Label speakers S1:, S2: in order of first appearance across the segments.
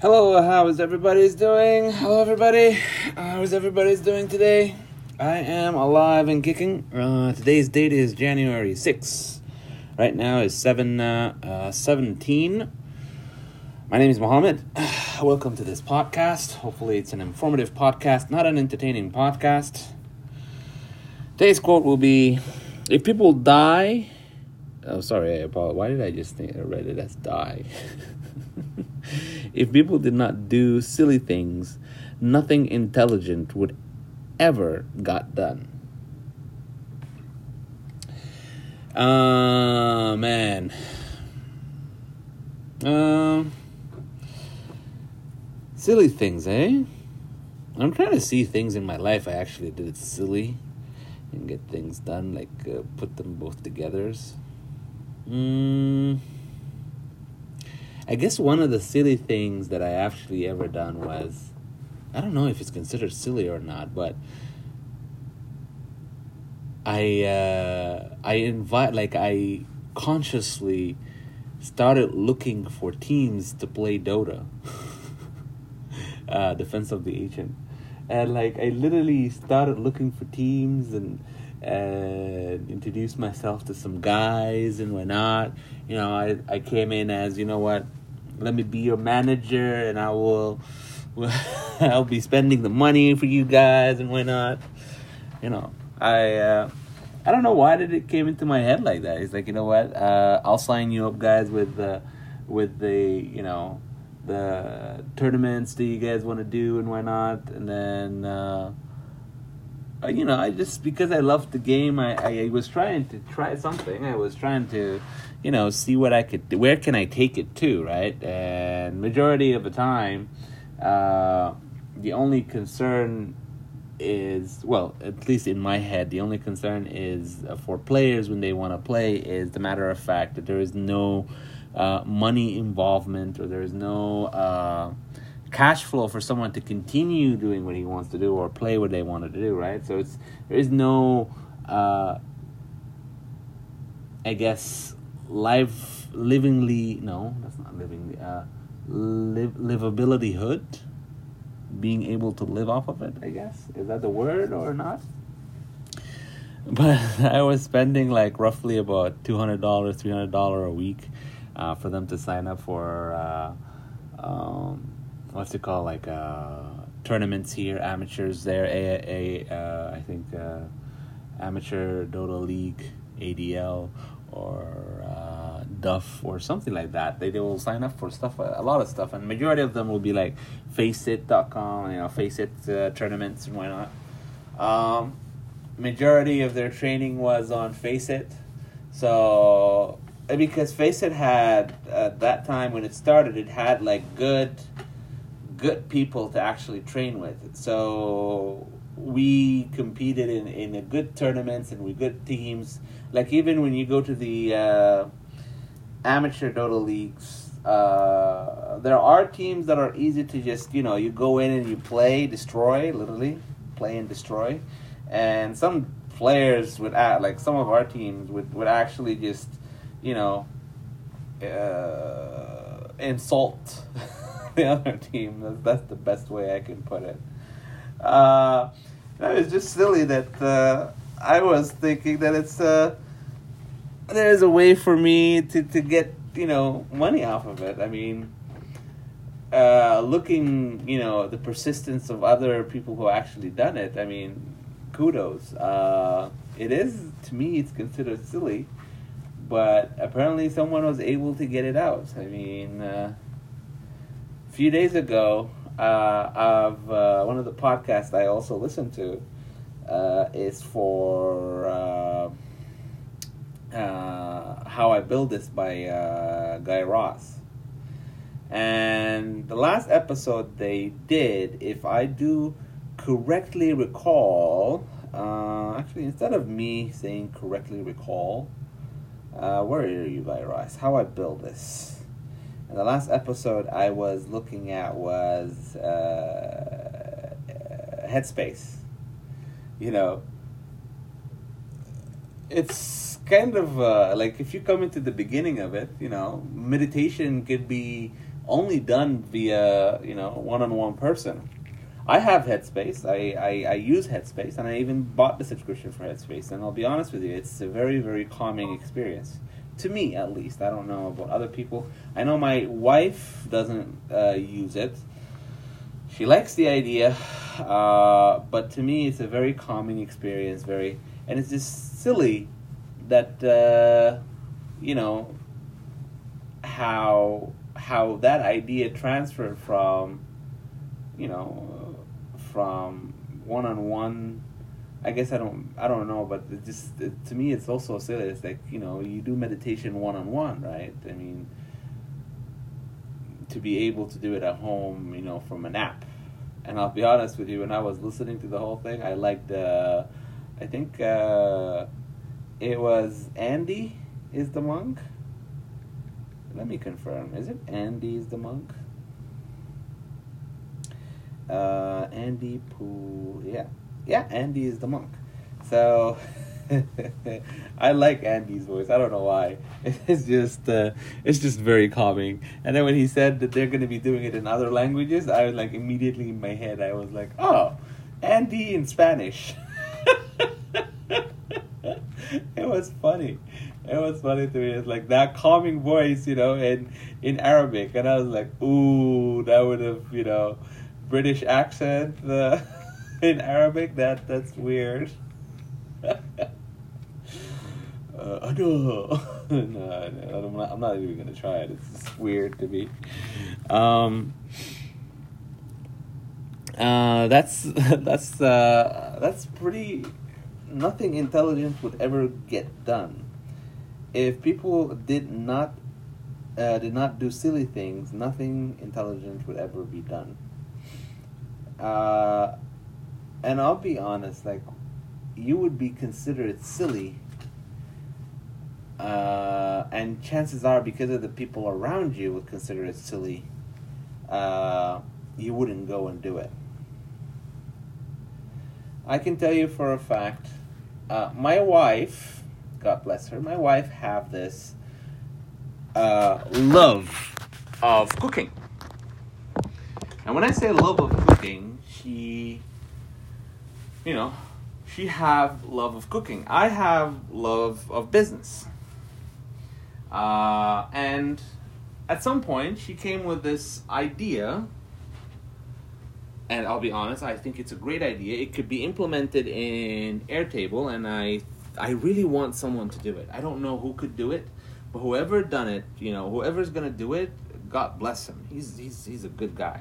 S1: Hello, how is everybody's doing? Hello, everybody. How is everybody's doing today? I am alive and kicking. Uh, today's date is January 6th. Right now is 7 uh, uh, 17. My name is Mohammed. Welcome to this podcast. Hopefully, it's an informative podcast, not an entertaining podcast. Today's quote will be If people die. Oh, sorry, I apologize. Why did I just think I read it as die? if people did not do silly things, nothing intelligent would ever got done. Uh man. Um silly things, eh? I'm trying to see things in my life I actually did it silly and get things done, like uh, put them both together. Mm. I guess one of the silly things that I actually ever done was I don't know if it's considered silly or not, but I uh, I invite like I consciously started looking for teams to play Dota, uh, Defense of the Ancient, and like I literally started looking for teams and and introduced myself to some guys and whatnot. You know, I I came in as you know what, let me be your manager and I will. I'll be spending the money for you guys and whatnot. You know, I uh, I don't know why did it came into my head like that. It's like you know what, uh, I'll sign you up, guys, with the with the you know the tournaments that you guys want to do and whatnot, and then uh, you know I just because I loved the game, I, I was trying to try something. I was trying to you know see what I could, where can I take it to, right? And majority of the time. Uh, the only concern is well at least in my head the only concern is uh, for players when they want to play is the matter of fact that there is no uh, money involvement or there is no uh, cash flow for someone to continue doing what he wants to do or play what they wanted to do right? So it's there is no uh, i guess life livingly no that's not living uh, livability hood being able to live off of it i guess? Is that the word or not? But i was spending like roughly about $200 $300 a week uh, for them to sign up for uh, um, what's it called like uh, tournaments here amateurs there a, a uh, I think uh, amateur dota league adl or uh, Duff or something like that. They, they will sign up for stuff, a lot of stuff, and majority of them will be like Faceit.com, you know, Faceit uh, tournaments and whatnot. Um, majority of their training was on Faceit, so because Faceit had at that time when it started, it had like good, good people to actually train with. So we competed in in a good tournaments and with good teams. Like even when you go to the uh, amateur Dota leagues, uh, there are teams that are easy to just you know you go in and you play, destroy, literally play and destroy, and some players would act like some of our teams would would actually just you know uh, insult the other team. That's, that's the best way I can put it. Uh, it was just silly that uh, I was thinking that it's uh, there's a way for me to, to get you know money off of it. I mean, uh, looking you know the persistence of other people who actually done it. I mean, kudos. Uh, it is to me it's considered silly, but apparently someone was able to get it out. I mean, uh, few days ago uh, of uh, one of the podcasts I also listen to uh, is for uh, uh, How I Build This by uh, Guy Raz. And the last episode they did, if I do correctly recall, actually, instead of me saying correctly recall, where are you, Guy Raz? How I Build This. And the last episode I was looking at was uh, Headspace. You know, it's kind of uh, like if you come into the beginning of it, you know, meditation could be only done via you know one-on-one person. I have Headspace. I, I, I use Headspace, and I even bought the subscription for Headspace. And I'll be honest with you, it's a very very calming experience to me, at least. I don't know about other people. I know my wife doesn't uh, use it. She likes the idea, uh, but to me, it's a very calming experience. Very, and it's just silly that uh, you know how how that idea transferred from you know from one on one I guess I don't I don't know but it just it, to me it's also silly it's like you know you do meditation one on one right I mean to be able to do it at home you know from an app and I'll be honest with you when I was listening to the whole thing I liked uh, I think uh, it was Andy is the monk let me confirm. Is it Andy is the monk? Uh, Andy Poo. Yeah, yeah. Andy is the monk. So I like Andy's voice. I don't know why. It's just uh, it's just very calming. And then when he said that they're going to be doing it in other languages, I was like immediately in my head I was like, oh, Andy in Spanish. it was funny it was funny to me. It's like that calming voice, you know, in in Arabic, and I was like, ooh, that would have, you know, British accent uh, in Arabic. That that's weird. uh, no, no, I'm not, I'm not even gonna try it. It's weird to me. Um, uh, that's that's uh, that's pretty. Nothing intelligent would ever get done if people did not uh, did not do silly things, nothing intelligent would ever be done. Uh, and I'll be honest, like you would be considered silly, uh, and chances are because of the people around you would consider it silly, uh, you wouldn't go and do it. I can tell you for a fact, uh, my wife God bless her, my wife have this uh, love of cooking. And when I say love of cooking, she, you know, she have love of cooking. I have love of business. Uh, and at some point, she came with this idea. And I'll be honest, I think it's a great idea. It could be implemented in Airtable, and I I really want someone to do it. I don't know who could do it, but whoever done it, you know, whoever's gonna do it, God bless him. He's he's he's a good guy.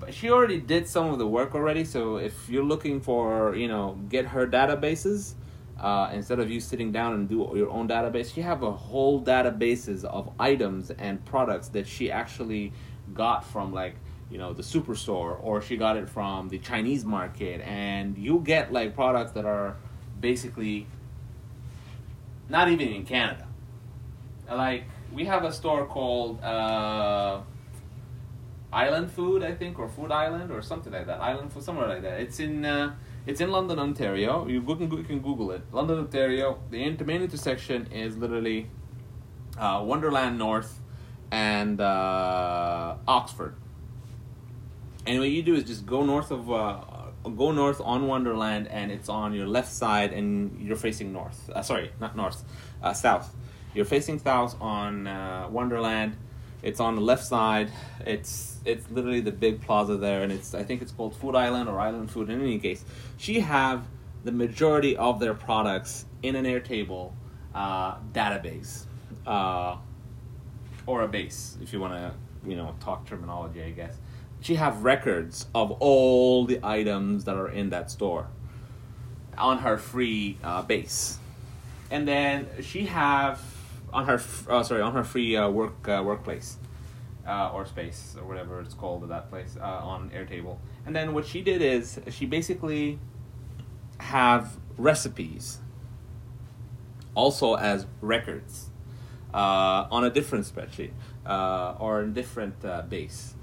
S1: But she already did some of the work already. So if you're looking for, you know, get her databases. Uh, instead of you sitting down and do your own database, she have a whole databases of items and products that she actually got from like you know the superstore or she got it from the Chinese market, and you get like products that are basically not even in Canada. Like we have a store called uh, Island Food, I think, or Food Island, or something like that. Island Food, somewhere like that. It's in uh, it's in London, Ontario. You, can, you can Google it. London, Ontario. The, main intersection is literally uh, Wonderland North and uh, Oxford. And what you do is just go north of uh, go north on Wonderland, and it's on your left side, and you're facing north. Uh, sorry, not north, uh, south. You're facing south on Wonderland. It's on the left side. It's it's literally the big plaza there, and it's I think it's called Food Island or Island Food. In any case, she have the majority of their products in an Airtable uh, database uh, or a base, if you want to you know talk terminology, I guess she have records of all the items that are in that store on her free uh, base, and then she have on her uh, sorry on her free uh, work uh, workplace uh, or space or whatever it's called at that place uh, on Airtable. And then what she did is she basically have recipes also as records on a different spreadsheet or a different base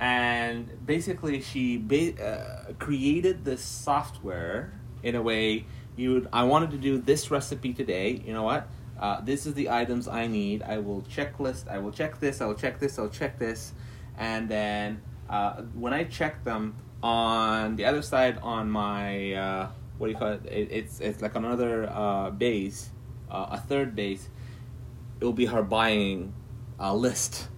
S1: and basically she ba- uh, created this software in a way you would, I wanted to do this recipe today. You know what? uh, this is the items I need. I will checklist. I will check this. I will check this. I'll check this, and then uh, when I check them on the other side on my uh, what do you call it? it it's it's like another uh, base, uh, a third base. It will be her buying uh, list,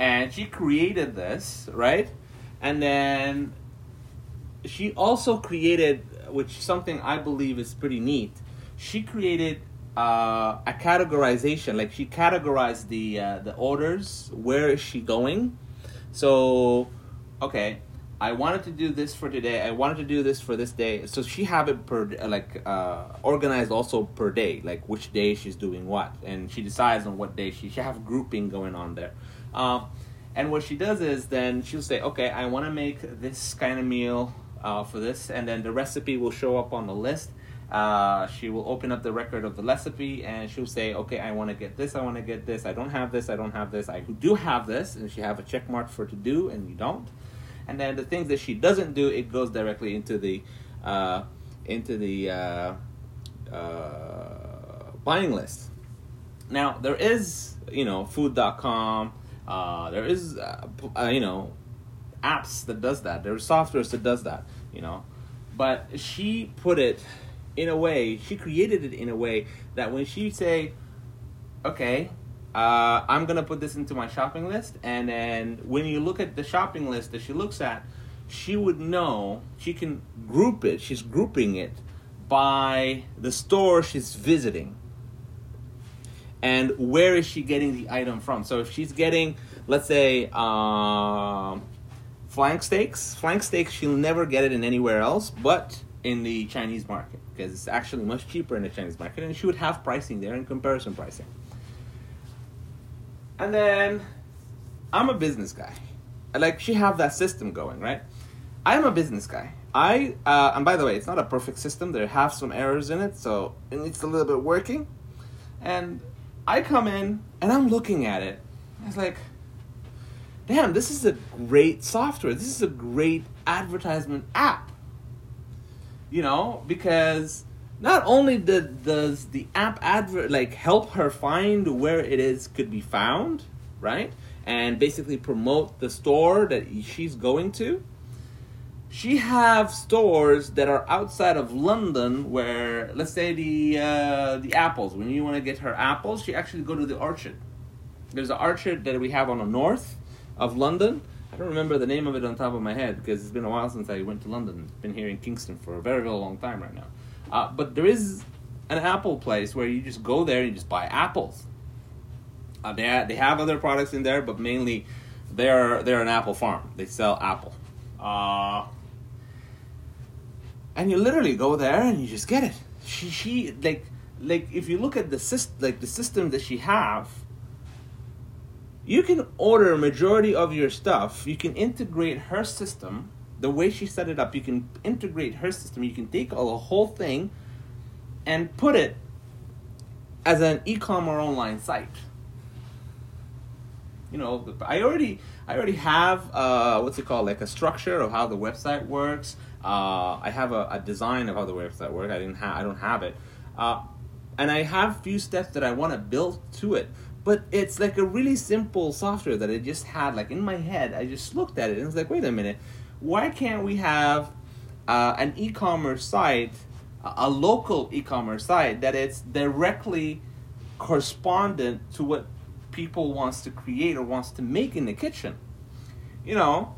S1: and she created this right, and then she also created which something I believe is pretty neat she created uh, a categorization. Like she categorized the uh, the orders. Where is she going? So, okay, I wanted to do this for today. I wanted to do this for this day. So she have it per like uh, organized also per day, like which day she's doing what, and she decides on what day she she have grouping going on there. Uh, and what she does is then she'll say, okay, I want to make this kind of meal uh, for this, and then the recipe will show up on the list uh, she will open up the record of the recipe and she'll say, okay, I want to get this, I want to get this, I don't have this, I don't have this, I do have this, and she have a check mark for to do, and you don't. And then the things that she doesn't do, it goes directly into the uh, into the uh, uh buying list. Now there is, you know, food.com. Uh, there is, uh, you know, apps that does that. There are softwares that does that. You know, but she put it in a way, she created it in a way that when she say, okay, uh, I'm gonna put this into my shopping list, and then when you look at the shopping list that she looks at, she would know she can group it. She's grouping it by the store she's visiting and where is she getting the item from. So if she's getting, let's say, um, flank steaks, flank steaks, she'll never get it in anywhere else, but in the Chinese market because it's actually much cheaper in the Chinese market and she would have pricing there in comparison pricing. And then I'm a business guy. Like she have that system going, right? I'm a business guy. I uh, and by the way, it's not a perfect system. There have some errors in it, so it needs a little bit working. And I come in and I'm looking at it. It's like, damn, this is a great software. This is a great advertisement app you know, because not only did, does the app advert like help her find where it is could be found, right? And basically promote the store that she's going to. She have stores that are outside of London where let's say the uh, the apples, when you want to get her apples, she actually go to the orchard. There's an orchard that we have on the north of London I don't remember the name of it on top of my head because it's been a while since I went to London. Been here in Kingston for a very, very long time right now. Uh, but there is an apple place where you just go there and you just buy apples. Uh, they ha- they have other products in there, but mainly they're they're an apple farm. They sell apple. Uh, and you literally go there and you just get it. She she like like if you look at the system like the system that she have you can order a majority of your stuff. You can integrate her system the way she set it up. You can integrate her system. You can take a whole thing and put it as an e-commerce online site. You know, I already I already have uh, what's it called like a structure of how the website works. Uh, I have a, a, design of how the website works. I didn't have I don't have it, uh, and I have few steps that I want to build to it but it's like a really simple software that I just had like in my head. I just looked at it and was like, wait a minute, why can't we have uh, an e-commerce site, a local e-commerce site that it's directly correspondent to what people wants to create or wants to make in the kitchen? You know,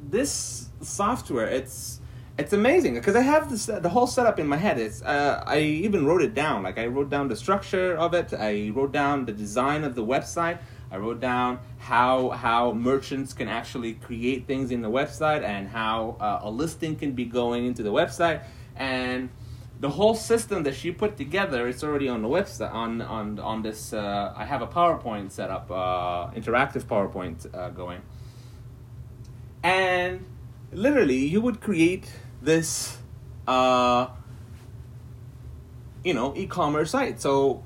S1: this software, it's it's amazing because I have this the whole setup in my head. It's uh, I even wrote it down. Like I wrote down the structure of it. I wrote down the design of the website. I wrote down how how merchants can actually create things in the website and how uh, a listing can be going into the website and the whole system that she put together it's already on the website on on on this uh, i have a powerpoint set up uh, interactive powerpoint uh, going and literally you would create this uh, you know e-commerce site. So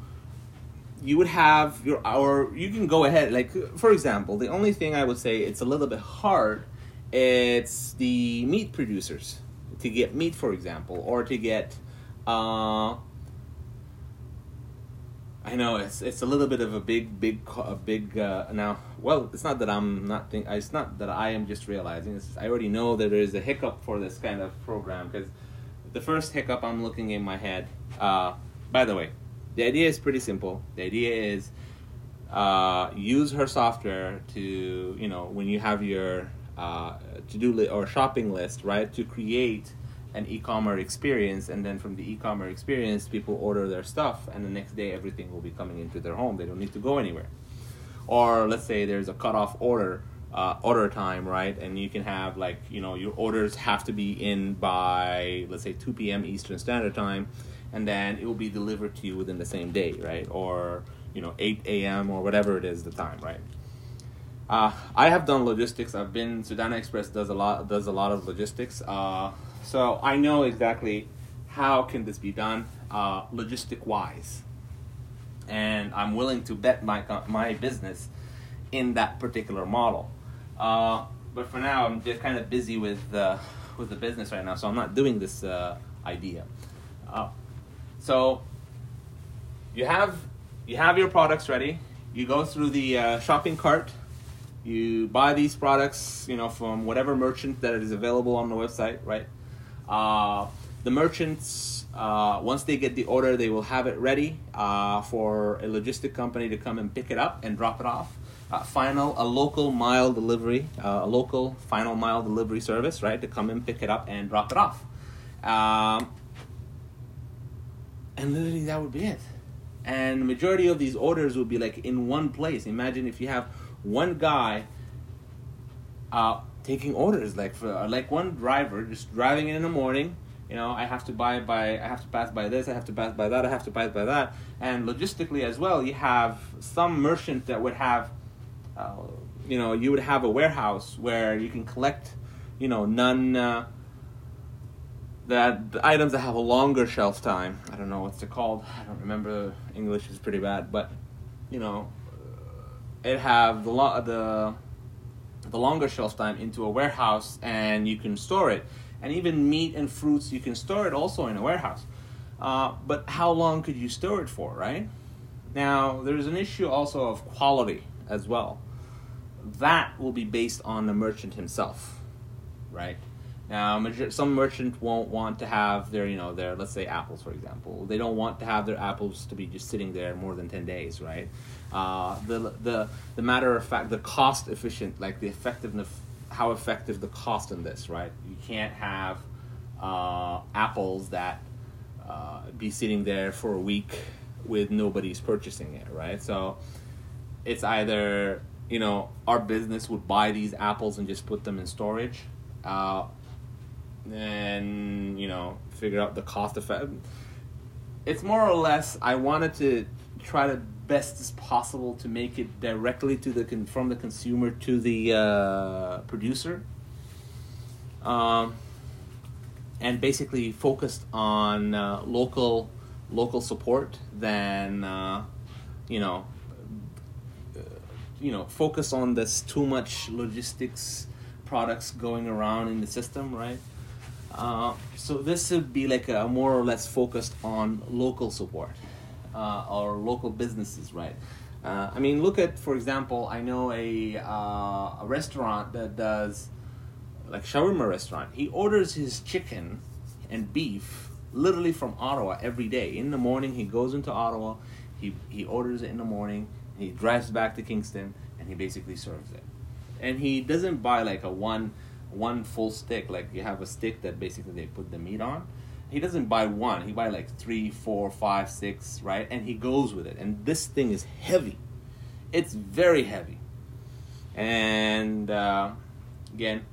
S1: you would have your or you can go ahead like for example the only thing i would say it's a little bit hard it's the meat producers to get meat for example or to get uh, I know it's it's a little bit of a big big a big uh, now. Well, it's not that I'm not think. It's not that I am just realizing. It's, I already know that there is a hiccup for this kind of program because the first hiccup I'm looking in my head. Uh, by the way, the idea is pretty simple. The idea is uh, use her software to you know when you have your uh, to do li- or shopping list right to create an e-commerce experience and then from the e-commerce experience people order their stuff and the next day everything will be coming into their home. They don't need to go anywhere. Or let's say there's a cutoff order uh, order time right? And you can have like you know your orders have to be in by let's say 2 p.m eastern standard time and then it will be delivered to you within the same day right? Or you know 8 a.m or whatever it is the time right? Uh, I have done logistics. I've been Sudana Express does a lot does a lot of logistics. Uh, so I know exactly how can this be done uh, logistic wise, and I'm willing to bet my my business in that particular model. Uh, but for now, I'm just kind of busy with uh, with the business right now, so I'm not doing this uh, idea. Uh, so you have you have your products ready. You go through the uh, shopping cart. You buy these products, you know, from whatever merchant that is available on the website, right? Uh, the merchants, uh, once they get the order, they will have it ready uh, for a logistic company to come and pick it up and drop it off. Uh, final, a local mile delivery, uh, a local final mile delivery service, right, to come and pick it up and drop it off. Um, and literally, that would be it. And the majority of these orders would be like in one place. Imagine if you have one guy uh, taking orders like for uh, like one driver just driving in the morning you know i have to buy by i have to pass by this i have to pass by that i have to pass by that. And logistically as well you have some merchant that would have uh, you know you would have a warehouse where you can collect you know none uh, that the items that have a longer shelf time. I don't know what's it called. I don't remember. English is pretty bad but you know it have the lo- the the longer shelf time into a warehouse and you can store it. And even meat and fruits, you can store it also in a warehouse. Uh, but how long could you store it for, right? Now, there's an issue also of quality as well. That will be based on the merchant himself, right? Now, some merchant won't want to have their, you know, their, let's say apples, for example. They don't want to have their apples to be just sitting there more than 10 days, right? Uh, the, the, the matter of fact, the cost efficient, like the effectiveness, how effective the cost in this, right? You can't have uh, apples that uh, be sitting there for a week with nobody's purchasing it, right? So it's either, you know, our business would buy these apples and just put them in storage uh, and you know figure out the cost effect. It's more or less. I wanted to try to best as possible to make it directly to the con- from the consumer to the uh, producer, um, and basically focused on uh, local local support than uh, you know you know focus on this too much logistics products going around in the system, right? Uh, so this would be like a more or less focused on local support uh, or local businesses, right? Uh, I mean, look at, for example, I know a, uh, a restaurant that does like shawarma restaurant. He orders his chicken and beef literally from Ottawa every day. In the morning, he goes into Ottawa, he, he orders it in the morning, he drives back to Kingston, and he basically serves it. And he doesn't buy like a one one full stick. Like you have a stick that basically they put the meat on. He doesn't buy one. He buy like three, four, five, six, right? And he goes with it. And this thing is heavy. It's very heavy. And uh, again,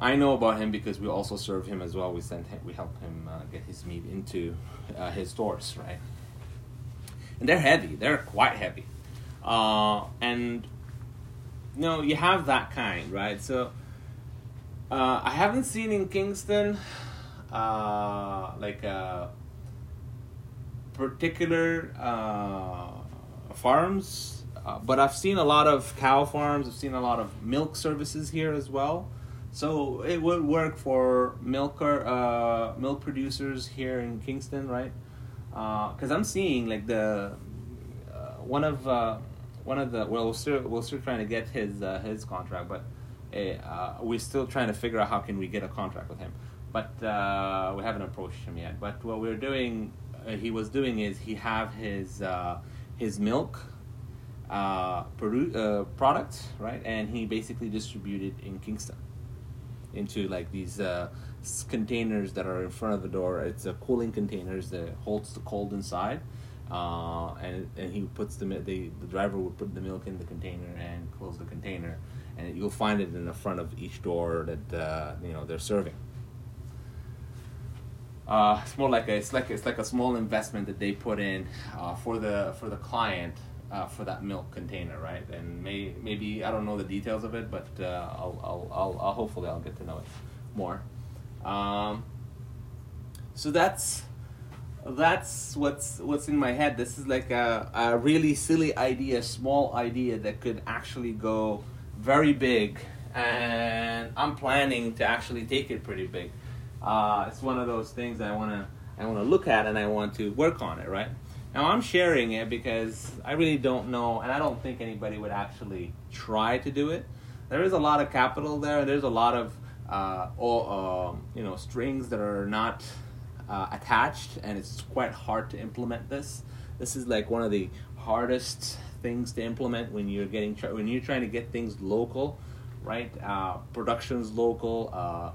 S1: I know about him because we also serve him as well. We sent him, we help him uh, get his meat into uh, his stores, right? And they're heavy. They're quite heavy. Uh, and you know, you have that kind, right? So uh, I haven't seen in Kingston uh, like a uh, particular uh, farms, uh, but I've seen a lot of cow farms. I've seen a lot of milk services here as well. So it would work for milker uh, milk producers here in Kingston, right? Because I'm seeing like the one of uh, one of the well, we're still we're still trying to get his uh, his contract, but uh, we're still trying to figure out how can we get a contract with him. But uh, we haven't approached him yet. But what we're doing, uh, he was doing is he have his uh, his milk uh, produ- product, right? And he basically distributed in Kingston into like these containers that are in front of the door. It's a cooling containers that holds the cold inside. Uh, and and he puts the, mi- the the driver would put the milk in the container and close the container, and you'll find it in the front of each door that uh, you know they're serving. Uh, it's more like a it's like it's like a small investment that they put in uh, for the for the client uh, for that milk container, right? And may maybe I don't know the details of it, but I'll, I'll I'll I'll hopefully I'll get to know it more. Um, so that's that's what's what's in my head. This is like a, a really silly idea, small idea that could actually go very big, and I'm planning to actually take it pretty big. Uh, it's one of those things I wanna I wanna look at and I want to work on it, right? Now I'm sharing it because I really don't know, and I don't think anybody would actually try to do it. There is a lot of capital there. There's a lot of uh, all, um, you know strings that are not uh, attached, and it's quite hard to implement this. This is like one of the hardest things to implement when you're getting when you're trying to get things local, right? Uh, productions local. Uh,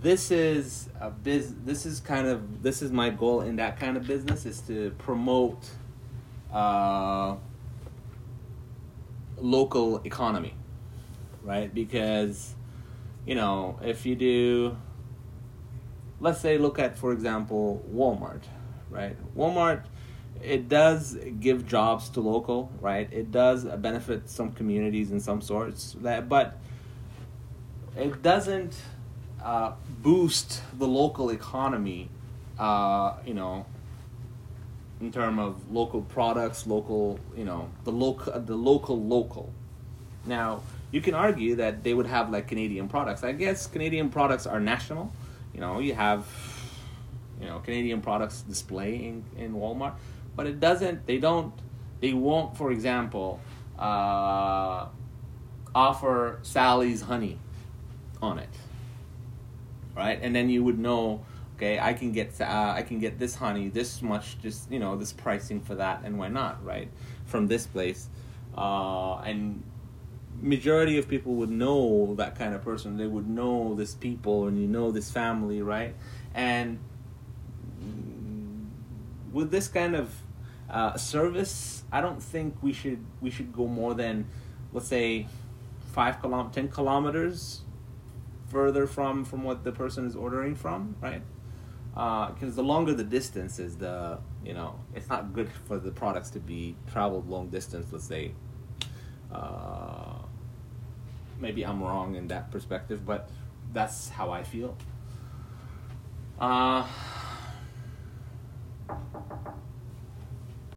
S1: this is a biz. This is kind of this is my goal in that kind of business is to promote uh, local economy, right? Because you know if you do let's say look at for example Walmart, right? Walmart it does give jobs to local, right? It does benefit some communities in some sorts, that but it doesn't uh, boost the local economy, uh, you know, in terms of local products, local, you know, the local, the local, local. Now, you can argue that they would have like Canadian products. I guess Canadian products are national, you know, you have you know Canadian products display in, in Walmart, but it doesn't. They don't. They won't, for example, uh, offer Sally's honey on it, right? And then you would know, okay, I can get uh, I can get this honey, this much, just you know, this pricing for that, and why not, right? From this place, uh, and majority of people would know that kind of person. They would know this people and you know this family, right? And with this kind of uh, service, I don't think we should we should go more than, let's say, five kilom ten kilometers further from from what the person is ordering from, right? Because uh, the longer the distance is, the you know it's not good for the products to be traveled long distance. Let's say. Uh, maybe I'm wrong in that perspective, but that's how I feel. Uh,